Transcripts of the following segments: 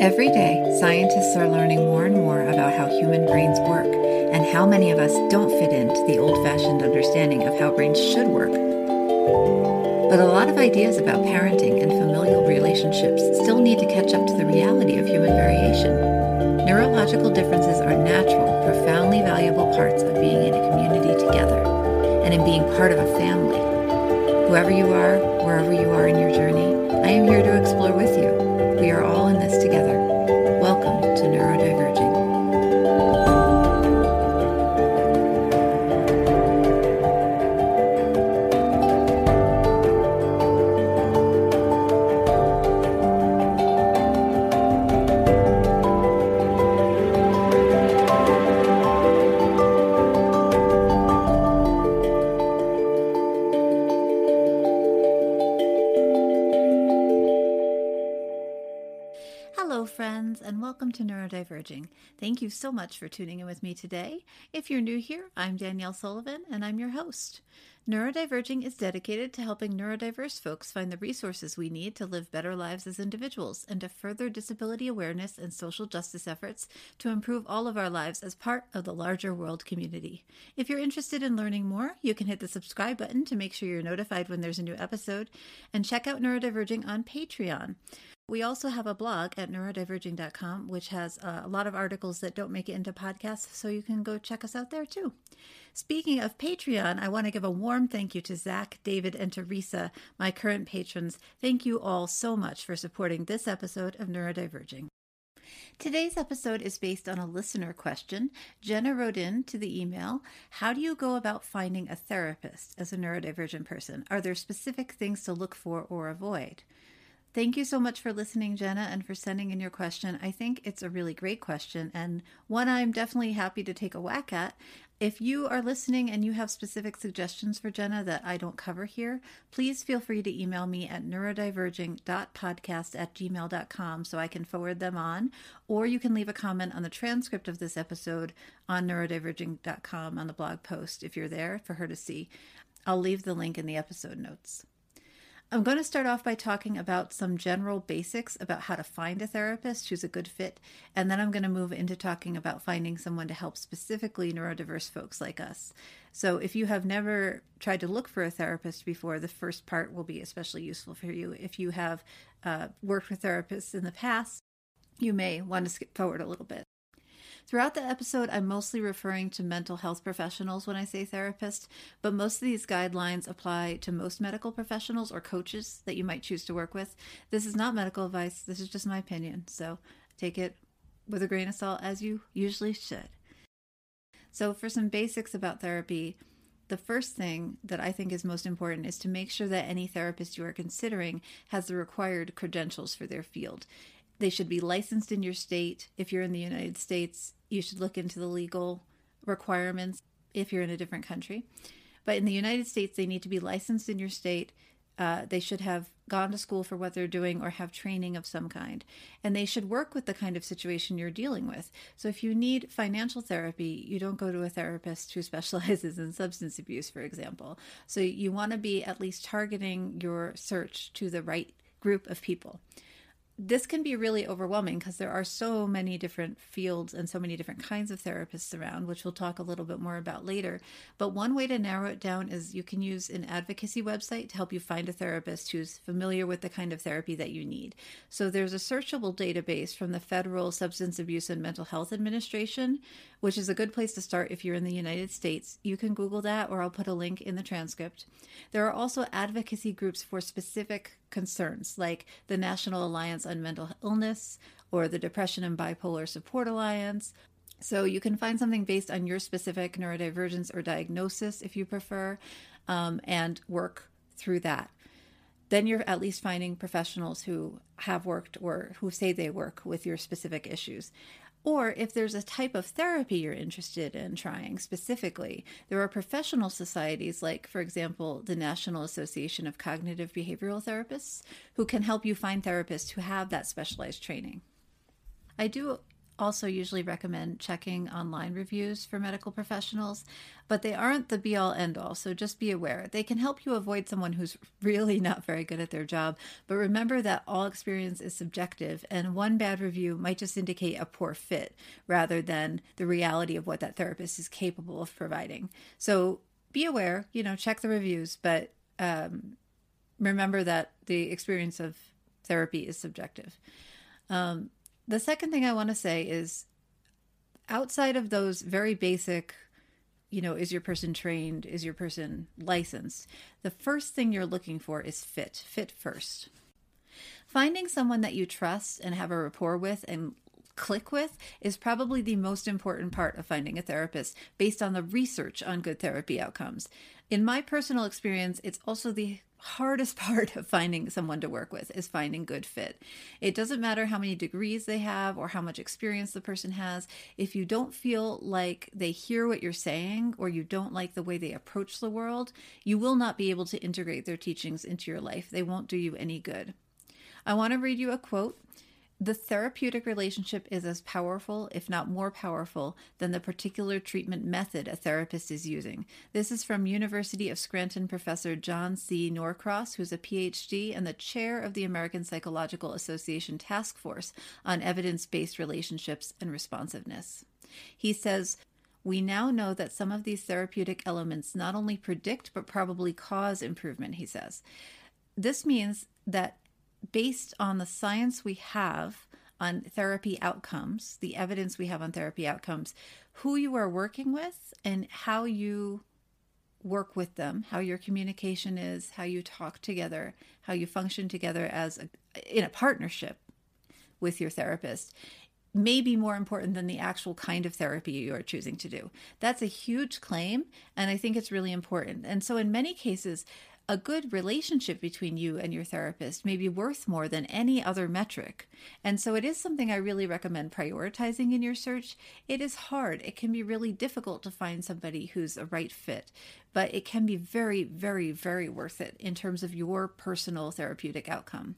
Every day, scientists are learning more and more about how human brains work and how many of us don't fit into the old fashioned understanding of how brains should work. But a lot of ideas about parenting and familial relationships still need to catch up to the reality of human variation. Neurological differences are natural, profoundly valuable parts of being in a community together and in being part of a family. Whoever you are, wherever you are in your journey, I am here to explore with you. Neurodiverging. Thank you so much for tuning in with me today. If you're new here, I'm Danielle Sullivan, and I'm your host. Neurodiverging is dedicated to helping neurodiverse folks find the resources we need to live better lives as individuals and to further disability awareness and social justice efforts to improve all of our lives as part of the larger world community. If you're interested in learning more, you can hit the subscribe button to make sure you're notified when there's a new episode and check out Neurodiverging on Patreon. We also have a blog at neurodiverging.com, which has uh, a lot of articles that don't make it into podcasts, so you can go check us out there too. Speaking of Patreon, I want to give a warm thank you to Zach, David, and Teresa, my current patrons. Thank you all so much for supporting this episode of Neurodiverging. Today's episode is based on a listener question. Jenna wrote in to the email How do you go about finding a therapist as a neurodivergent person? Are there specific things to look for or avoid? Thank you so much for listening, Jenna, and for sending in your question. I think it's a really great question and one I'm definitely happy to take a whack at. If you are listening and you have specific suggestions for Jenna that I don't cover here, please feel free to email me at neurodiverging.podcast at gmail.com so I can forward them on. Or you can leave a comment on the transcript of this episode on neurodiverging.com on the blog post if you're there for her to see. I'll leave the link in the episode notes. I'm going to start off by talking about some general basics about how to find a therapist who's a good fit, and then I'm going to move into talking about finding someone to help specifically neurodiverse folks like us. So, if you have never tried to look for a therapist before, the first part will be especially useful for you. If you have uh, worked with therapists in the past, you may want to skip forward a little bit. Throughout the episode, I'm mostly referring to mental health professionals when I say therapist, but most of these guidelines apply to most medical professionals or coaches that you might choose to work with. This is not medical advice, this is just my opinion, so take it with a grain of salt as you usually should. So, for some basics about therapy, the first thing that I think is most important is to make sure that any therapist you are considering has the required credentials for their field. They should be licensed in your state. If you're in the United States, you should look into the legal requirements if you're in a different country. But in the United States, they need to be licensed in your state. Uh, they should have gone to school for what they're doing or have training of some kind. And they should work with the kind of situation you're dealing with. So if you need financial therapy, you don't go to a therapist who specializes in substance abuse, for example. So you want to be at least targeting your search to the right group of people this can be really overwhelming because there are so many different fields and so many different kinds of therapists around, which we'll talk a little bit more about later. But one way to narrow it down is you can use an advocacy website to help you find a therapist who's familiar with the kind of therapy that you need. So there's a searchable database from the Federal Substance Abuse and Mental Health Administration, which is a good place to start if you're in the United States. You can Google that, or I'll put a link in the transcript. There are also advocacy groups for specific concerns, like the National Alliance on Mental Illness or the Depression and Bipolar Support Alliance. So you can find something based on your specific neurodivergence or diagnosis if you prefer, um, and work through that. Then you're at least finding professionals who have worked or who say they work with your specific issues. Or if there's a type of therapy you're interested in trying specifically, there are professional societies like, for example, the National Association of Cognitive Behavioral Therapists, who can help you find therapists who have that specialized training. I do also usually recommend checking online reviews for medical professionals, but they aren't the be all end all. So just be aware. They can help you avoid someone who's really not very good at their job. But remember that all experience is subjective, and one bad review might just indicate a poor fit rather than the reality of what that therapist is capable of providing. So be aware, you know, check the reviews, but um, remember that the experience of therapy is subjective. Um, the second thing I want to say is outside of those very basic, you know, is your person trained? Is your person licensed? The first thing you're looking for is fit, fit first. Finding someone that you trust and have a rapport with and click with is probably the most important part of finding a therapist based on the research on good therapy outcomes. In my personal experience, it's also the hardest part of finding someone to work with is finding good fit. It doesn't matter how many degrees they have or how much experience the person has. If you don't feel like they hear what you're saying or you don't like the way they approach the world, you will not be able to integrate their teachings into your life. They won't do you any good. I want to read you a quote the therapeutic relationship is as powerful, if not more powerful, than the particular treatment method a therapist is using. This is from University of Scranton professor John C. Norcross, who's a PhD and the chair of the American Psychological Association Task Force on Evidence Based Relationships and Responsiveness. He says, we now know that some of these therapeutic elements not only predict but probably cause improvement, he says. This means that based on the science we have on therapy outcomes, the evidence we have on therapy outcomes, who you are working with and how you work with them, how your communication is, how you talk together, how you function together as a, in a partnership with your therapist may be more important than the actual kind of therapy you are choosing to do. That's a huge claim, and I think it's really important. And so, in many cases, a good relationship between you and your therapist may be worth more than any other metric. And so it is something I really recommend prioritizing in your search. It is hard, it can be really difficult to find somebody who's a right fit, but it can be very, very, very worth it in terms of your personal therapeutic outcome.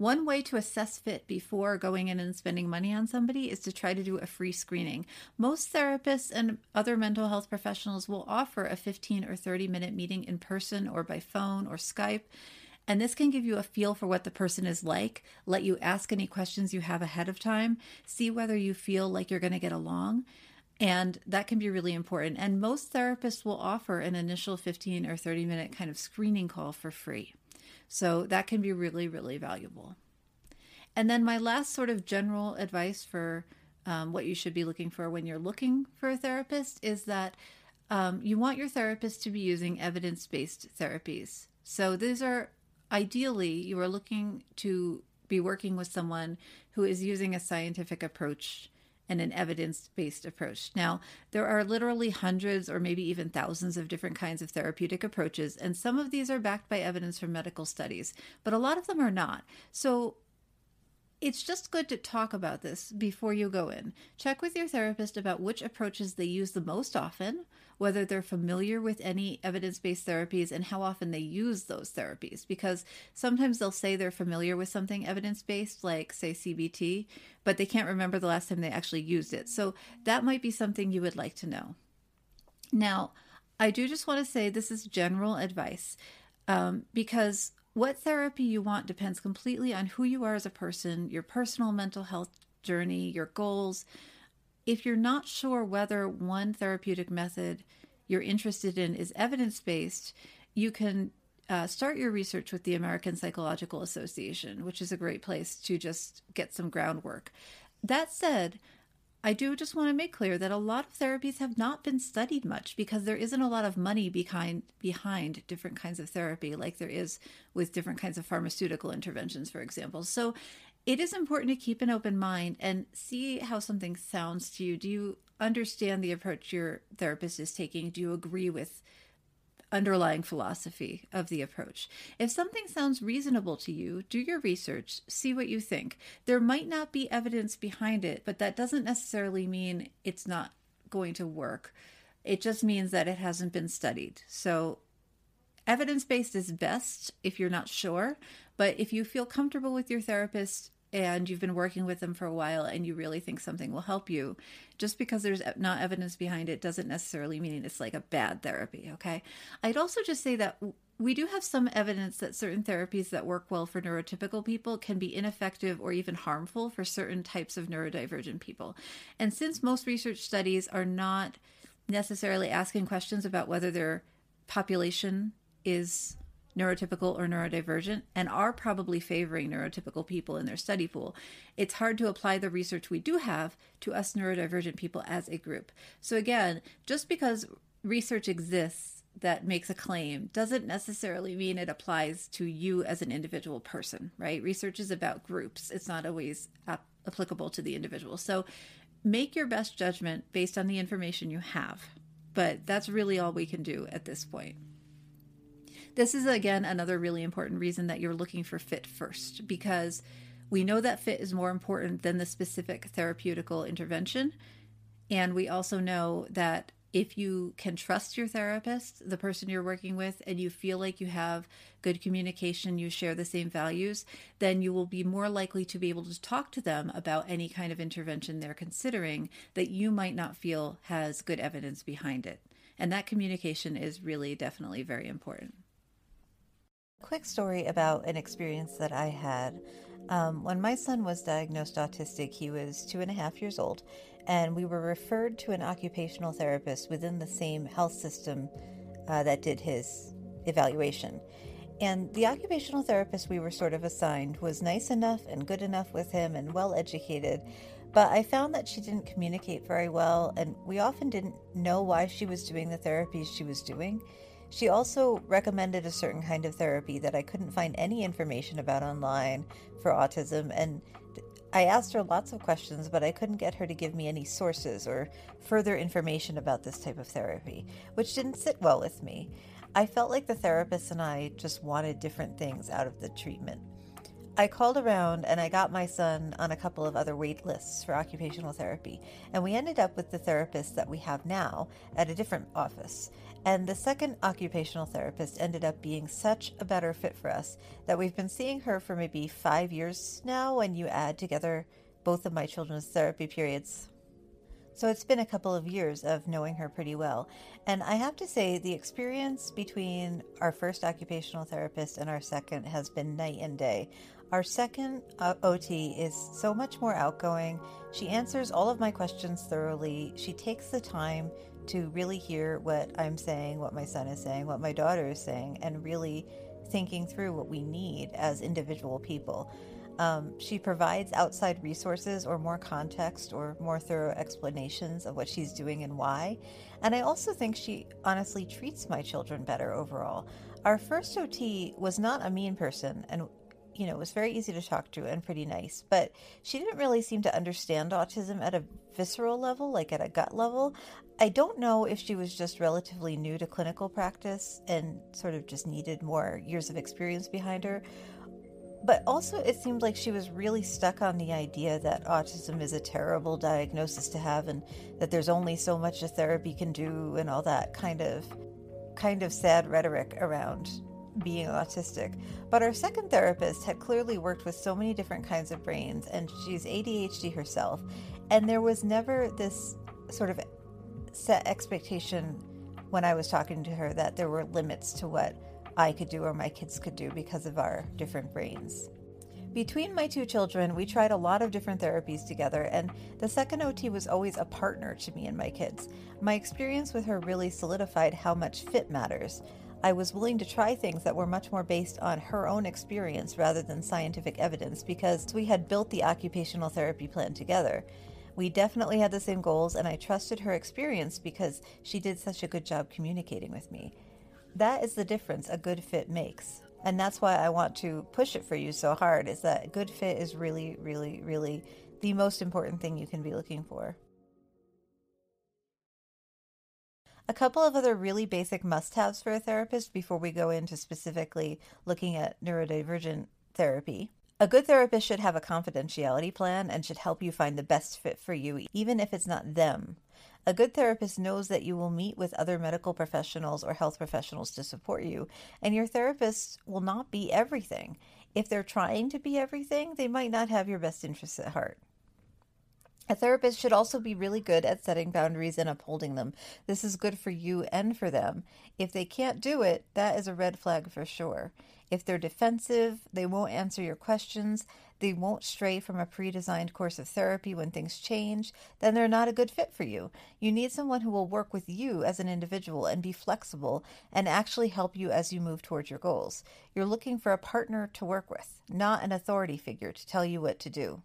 One way to assess fit before going in and spending money on somebody is to try to do a free screening. Most therapists and other mental health professionals will offer a 15 or 30 minute meeting in person or by phone or Skype. And this can give you a feel for what the person is like, let you ask any questions you have ahead of time, see whether you feel like you're going to get along. And that can be really important. And most therapists will offer an initial 15 or 30 minute kind of screening call for free. So that can be really, really valuable. And then my last sort of general advice for um, what you should be looking for when you're looking for a therapist is that um, you want your therapist to be using evidence based therapies. So these are ideally, you are looking to be working with someone who is using a scientific approach and an evidence based approach. Now, there are literally hundreds or maybe even thousands of different kinds of therapeutic approaches, and some of these are backed by evidence from medical studies, but a lot of them are not. So, it's just good to talk about this before you go in. Check with your therapist about which approaches they use the most often, whether they're familiar with any evidence based therapies, and how often they use those therapies. Because sometimes they'll say they're familiar with something evidence based, like, say, CBT, but they can't remember the last time they actually used it. So that might be something you would like to know. Now, I do just want to say this is general advice um, because what therapy you want depends completely on who you are as a person, your personal mental health journey, your goals. If you're not sure whether one therapeutic method you're interested in is evidence based, you can uh, start your research with the American Psychological Association, which is a great place to just get some groundwork. That said, I do just want to make clear that a lot of therapies have not been studied much because there isn't a lot of money behind behind different kinds of therapy like there is with different kinds of pharmaceutical interventions for example. So it is important to keep an open mind and see how something sounds to you. Do you understand the approach your therapist is taking? Do you agree with underlying philosophy of the approach. If something sounds reasonable to you, do your research, see what you think. There might not be evidence behind it, but that doesn't necessarily mean it's not going to work. It just means that it hasn't been studied. So, evidence based is best if you're not sure, but if you feel comfortable with your therapist, and you've been working with them for a while and you really think something will help you, just because there's not evidence behind it doesn't necessarily mean it's like a bad therapy, okay? I'd also just say that we do have some evidence that certain therapies that work well for neurotypical people can be ineffective or even harmful for certain types of neurodivergent people. And since most research studies are not necessarily asking questions about whether their population is neurotypical or neurodivergent and are probably favoring neurotypical people in their study pool, it's hard to apply the research we do have to us neurodivergent people as a group. So, again, just because research exists that makes a claim doesn't necessarily mean it applies to you as an individual person, right? Research is about groups, it's not always ap- applicable to the individual. So, make your best judgment based on the information you have. But that's really all we can do at this point. This is, again, another really important reason that you're looking for fit first because we know that fit is more important than the specific therapeutical intervention. And we also know that if you can trust your therapist, the person you're working with, and you feel like you have good communication, you share the same values, then you will be more likely to be able to talk to them about any kind of intervention they're considering that you might not feel has good evidence behind it. And that communication is really definitely very important. Quick story about an experience that I had. Um, when my son was diagnosed autistic, he was two and a half years old, and we were referred to an occupational therapist within the same health system uh, that did his evaluation. And the occupational therapist we were sort of assigned was nice enough and good enough with him and well educated, but I found that she didn't communicate very well, and we often didn't know why she was doing the therapies she was doing. She also recommended a certain kind of therapy that I couldn't find any information about online for autism, and I asked her lots of questions, but I couldn't get her to give me any sources or further information about this type of therapy, which didn't sit well with me. I felt like the therapist and I just wanted different things out of the treatment. I called around and I got my son on a couple of other wait lists for occupational therapy, and we ended up with the therapist that we have now at a different office. And the second occupational therapist ended up being such a better fit for us that we've been seeing her for maybe five years now when you add together both of my children's therapy periods. So it's been a couple of years of knowing her pretty well. And I have to say, the experience between our first occupational therapist and our second has been night and day. Our second uh, OT is so much more outgoing. She answers all of my questions thoroughly. She takes the time to really hear what I'm saying, what my son is saying, what my daughter is saying, and really thinking through what we need as individual people. Um, she provides outside resources or more context or more thorough explanations of what she's doing and why. And I also think she honestly treats my children better overall. Our first OT was not a mean person, and you know, it was very easy to talk to and pretty nice, but she didn't really seem to understand autism at a visceral level, like at a gut level. I don't know if she was just relatively new to clinical practice and sort of just needed more years of experience behind her. But also, it seemed like she was really stuck on the idea that autism is a terrible diagnosis to have and that there's only so much a therapy can do and all that kind of kind of sad rhetoric around being autistic. But our second therapist had clearly worked with so many different kinds of brains, and she's ADHD herself. And there was never this sort of set expectation when I was talking to her that there were limits to what I could do or my kids could do because of our different brains. Between my two children, we tried a lot of different therapies together, and the second OT was always a partner to me and my kids. My experience with her really solidified how much fit matters. I was willing to try things that were much more based on her own experience rather than scientific evidence because we had built the occupational therapy plan together. We definitely had the same goals, and I trusted her experience because she did such a good job communicating with me. That is the difference a good fit makes. And that's why I want to push it for you so hard is that good fit is really, really, really the most important thing you can be looking for. A couple of other really basic must haves for a therapist before we go into specifically looking at neurodivergent therapy. A good therapist should have a confidentiality plan and should help you find the best fit for you, even if it's not them. A good therapist knows that you will meet with other medical professionals or health professionals to support you, and your therapist will not be everything. If they're trying to be everything, they might not have your best interests at heart. A therapist should also be really good at setting boundaries and upholding them. This is good for you and for them. If they can't do it, that is a red flag for sure. If they're defensive, they won't answer your questions, they won't stray from a pre designed course of therapy when things change, then they're not a good fit for you. You need someone who will work with you as an individual and be flexible and actually help you as you move towards your goals. You're looking for a partner to work with, not an authority figure to tell you what to do.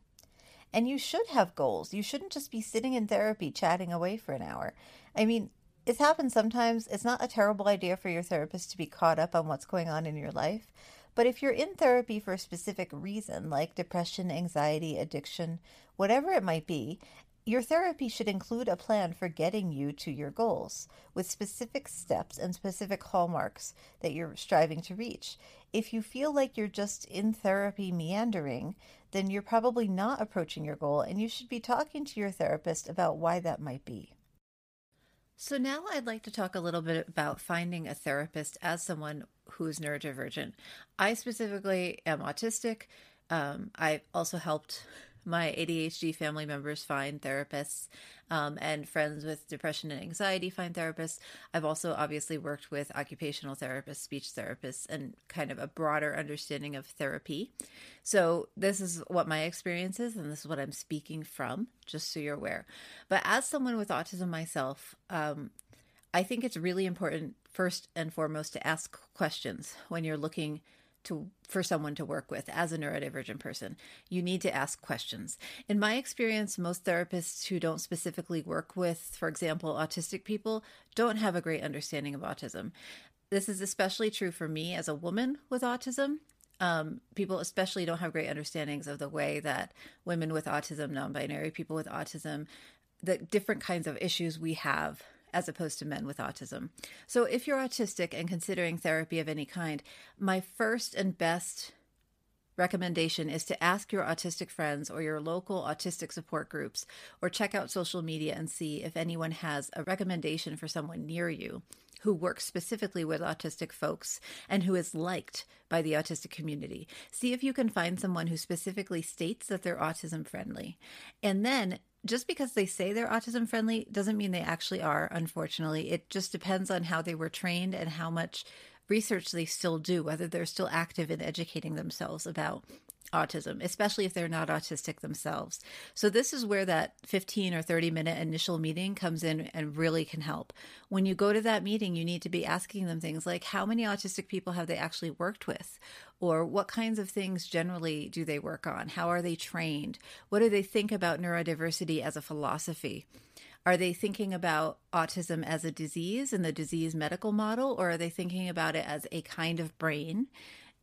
And you should have goals. You shouldn't just be sitting in therapy chatting away for an hour. I mean, it happens sometimes. It's not a terrible idea for your therapist to be caught up on what's going on in your life. But if you're in therapy for a specific reason, like depression, anxiety, addiction, whatever it might be, your therapy should include a plan for getting you to your goals with specific steps and specific hallmarks that you're striving to reach. If you feel like you're just in therapy meandering, then you're probably not approaching your goal and you should be talking to your therapist about why that might be. So, now I'd like to talk a little bit about finding a therapist as someone who's neurodivergent. I specifically am autistic. Um, I also helped my ADHD family members find therapists um, and friends with depression and anxiety find therapists. I've also obviously worked with occupational therapists, speech therapists, and kind of a broader understanding of therapy. So, this is what my experience is, and this is what I'm speaking from, just so you're aware. But as someone with autism myself, um, I think it's really important, first and foremost, to ask questions when you're looking to for someone to work with as a neurodivergent person. You need to ask questions. In my experience, most therapists who don't specifically work with, for example, autistic people, don't have a great understanding of autism. This is especially true for me as a woman with autism. Um, people especially don't have great understandings of the way that women with autism, non-binary people with autism, the different kinds of issues we have as opposed to men with autism. So, if you're autistic and considering therapy of any kind, my first and best recommendation is to ask your autistic friends or your local autistic support groups or check out social media and see if anyone has a recommendation for someone near you who works specifically with autistic folks and who is liked by the autistic community. See if you can find someone who specifically states that they're autism friendly. And then just because they say they're autism friendly doesn't mean they actually are, unfortunately. It just depends on how they were trained and how much research they still do, whether they're still active in educating themselves about autism, especially if they're not autistic themselves. So, this is where that 15 or 30 minute initial meeting comes in and really can help. When you go to that meeting, you need to be asking them things like how many autistic people have they actually worked with? Or what kinds of things generally do they work on? How are they trained? What do they think about neurodiversity as a philosophy? Are they thinking about autism as a disease in the disease medical model, or are they thinking about it as a kind of brain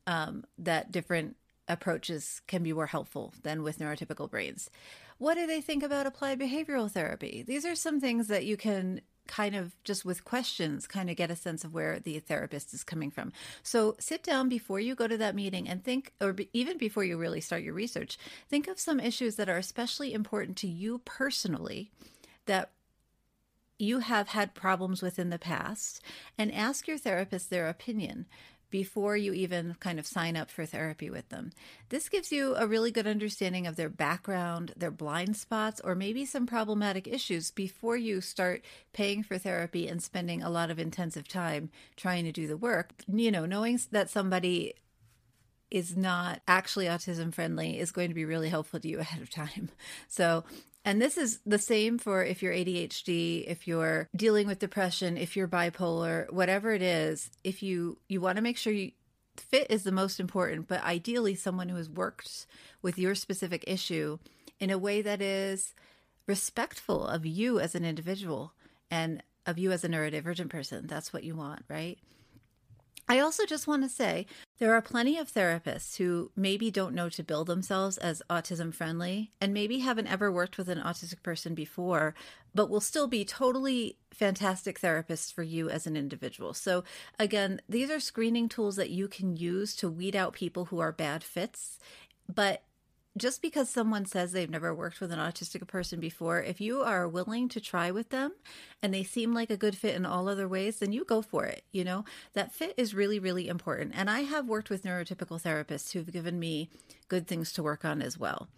um, that different approaches can be more helpful than with neurotypical brains. What do they think about applied behavioral therapy? These are some things that you can kind of just with questions kind of get a sense of where the therapist is coming from. So sit down before you go to that meeting and think or be, even before you really start your research, think of some issues that are especially important to you personally that you have had problems with in the past and ask your therapist their opinion before you even kind of sign up for therapy with them. This gives you a really good understanding of their background, their blind spots, or maybe some problematic issues before you start paying for therapy and spending a lot of intensive time trying to do the work. You know, knowing that somebody is not actually autism friendly is going to be really helpful to you ahead of time. So and this is the same for if you're ADHD, if you're dealing with depression, if you're bipolar, whatever it is, if you you want to make sure you fit is the most important, but ideally someone who has worked with your specific issue in a way that is respectful of you as an individual and of you as a neurodivergent person. That's what you want, right? I also just want to say there are plenty of therapists who maybe don't know to build themselves as autism friendly and maybe haven't ever worked with an autistic person before, but will still be totally fantastic therapists for you as an individual. So, again, these are screening tools that you can use to weed out people who are bad fits. But just because someone says they've never worked with an autistic person before, if you are willing to try with them and they seem like a good fit in all other ways, then you go for it. You know, that fit is really, really important. And I have worked with neurotypical therapists who've given me good things to work on as well.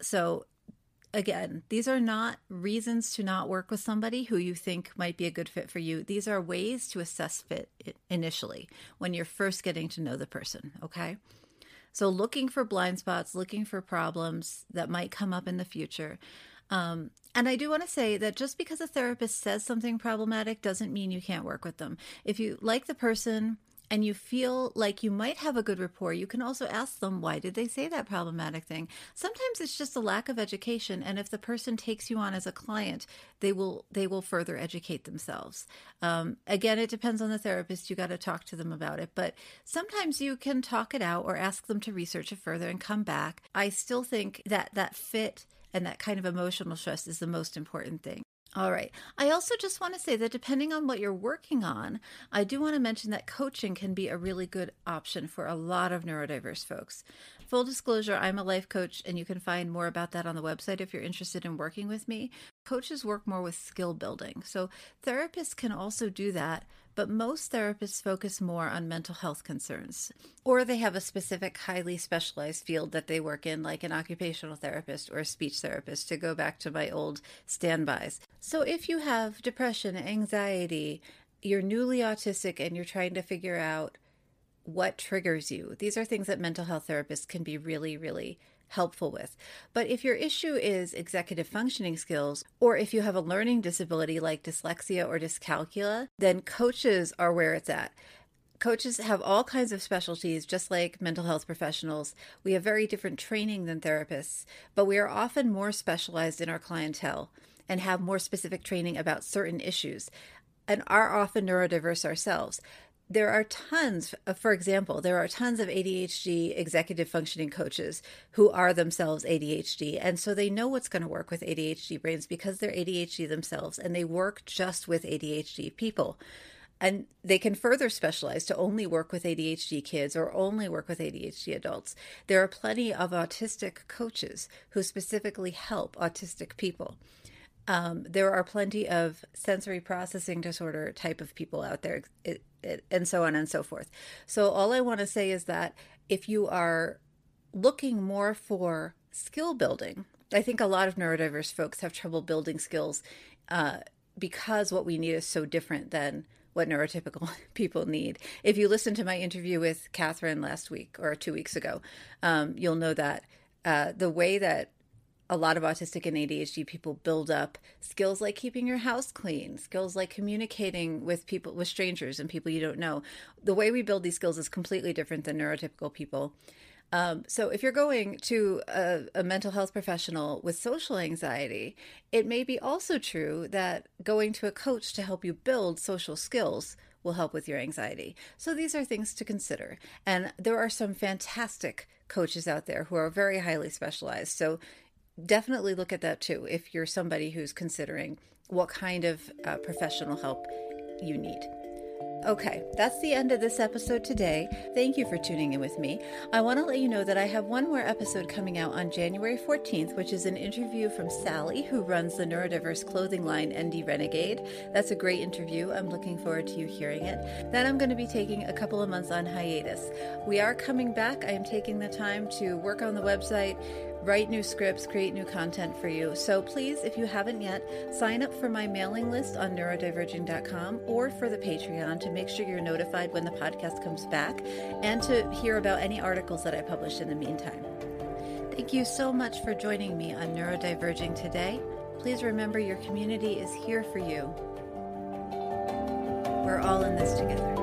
So, again, these are not reasons to not work with somebody who you think might be a good fit for you. These are ways to assess fit initially when you're first getting to know the person. Okay. So, looking for blind spots, looking for problems that might come up in the future. Um, and I do want to say that just because a therapist says something problematic doesn't mean you can't work with them. If you like the person, and you feel like you might have a good rapport, you can also ask them, why did they say that problematic thing? Sometimes it's just a lack of education. And if the person takes you on as a client, they will, they will further educate themselves. Um, again, it depends on the therapist. You got to talk to them about it, but sometimes you can talk it out or ask them to research it further and come back. I still think that that fit and that kind of emotional stress is the most important thing. All right. I also just want to say that depending on what you're working on, I do want to mention that coaching can be a really good option for a lot of neurodiverse folks. Full disclosure, I'm a life coach, and you can find more about that on the website if you're interested in working with me. Coaches work more with skill building. So therapists can also do that but most therapists focus more on mental health concerns, or they have a specific highly specialized field that they work in, like an occupational therapist or a speech therapist, to go back to my old standbys. So if you have depression, anxiety, you're newly autistic, and you're trying to figure out what triggers you, these are things that mental health therapists can be really, really helpful with. But if your issue is executive functioning skills, or if you have a learning disability like dyslexia or dyscalculia, then coaches are where it's at. Coaches have all kinds of specialties, just like mental health professionals. We have very different training than therapists, but we are often more specialized in our clientele and have more specific training about certain issues and are often neurodiverse ourselves there are tons, uh, for example, there are tons of ADHD executive functioning coaches who are themselves ADHD. And so they know what's going to work with ADHD brains because they're ADHD themselves and they work just with ADHD people. And they can further specialize to only work with ADHD kids or only work with ADHD adults. There are plenty of autistic coaches who specifically help autistic people. Um, there are plenty of sensory processing disorder type of people out there. It, and so on and so forth. So, all I want to say is that if you are looking more for skill building, I think a lot of neurodiverse folks have trouble building skills uh, because what we need is so different than what neurotypical people need. If you listen to my interview with Catherine last week or two weeks ago, um, you'll know that uh, the way that a lot of autistic and ADHD people build up skills like keeping your house clean, skills like communicating with people, with strangers and people you don't know. The way we build these skills is completely different than neurotypical people. Um, so, if you're going to a, a, mental health professional with social anxiety, it may be also true that going to a coach to help you build social skills will help with your anxiety. So, these are things to consider. And there are some fantastic coaches out there who are very highly specialized. So, definitely look at that too if you're somebody who's considering what kind of uh, professional help you need. Okay, that's the end of this episode today. Thank you for tuning in with me. I want to let you know that I have one more episode coming out on January 14th, which is an interview from Sally, who runs the neurodiverse clothing line ND Renegade. That's a great interview. I'm looking forward to you hearing it. Then I'm going to be taking a couple of months on hiatus. We are coming back. I am taking the time to work on the website write new scripts, create new content for you. So please, if you haven't yet, sign up for my mailing list on neurodiverging.com or for the Patreon to make sure you're notified when the podcast comes back and to hear about any articles that I publish in the meantime. Thank you so much for joining me on Neurodiverging today. Please remember your community is here for you. We're all in this together.